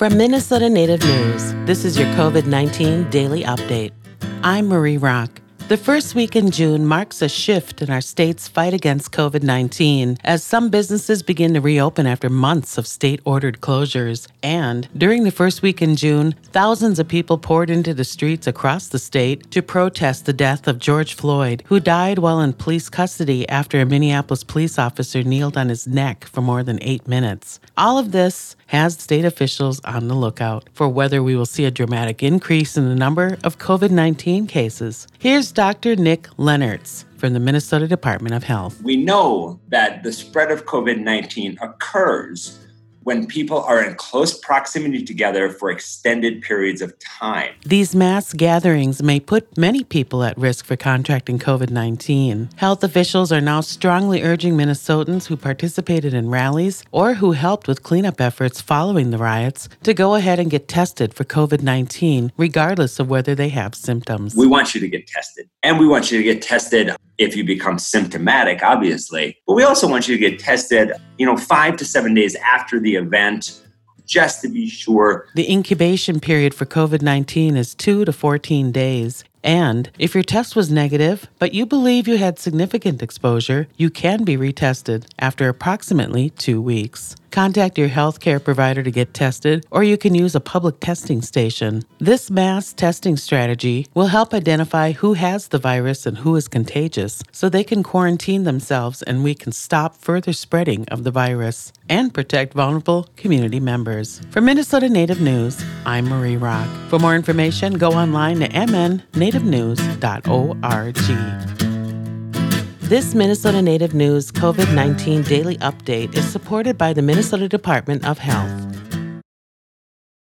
From Minnesota Native News, this is your COVID 19 daily update. I'm Marie Rock. The first week in June marks a shift in our state's fight against COVID 19 as some businesses begin to reopen after months of state ordered closures. And during the first week in June, thousands of people poured into the streets across the state to protest the death of George Floyd, who died while in police custody after a Minneapolis police officer kneeled on his neck for more than eight minutes. All of this has state officials on the lookout for whether we will see a dramatic increase in the number of COVID 19 cases. Here's Dr. Nick Lennertz from the Minnesota Department of Health. We know that the spread of COVID 19 occurs when people are in close proximity together for extended periods of time. These mass gatherings may put many people at risk for contracting COVID 19. Health officials are now strongly urging Minnesotans who participated in rallies or who helped with cleanup efforts following the riots to go ahead and get tested for COVID 19, regardless of whether they have symptoms. We want you to get tested, and we want you to get tested if you become symptomatic, obviously. But we also want you to get tested, you know, five to seven days after the event just to be sure. The incubation period for COVID 19 is 2 to 14 days. And if your test was negative, but you believe you had significant exposure, you can be retested after approximately two weeks. Contact your healthcare provider to get tested, or you can use a public testing station. This mass testing strategy will help identify who has the virus and who is contagious so they can quarantine themselves and we can stop further spreading of the virus and protect vulnerable community members. For Minnesota Native News, I'm Marie Rock. For more information, go online to mnnativenews.org. This Minnesota Native News COVID 19 daily update is supported by the Minnesota Department of Health.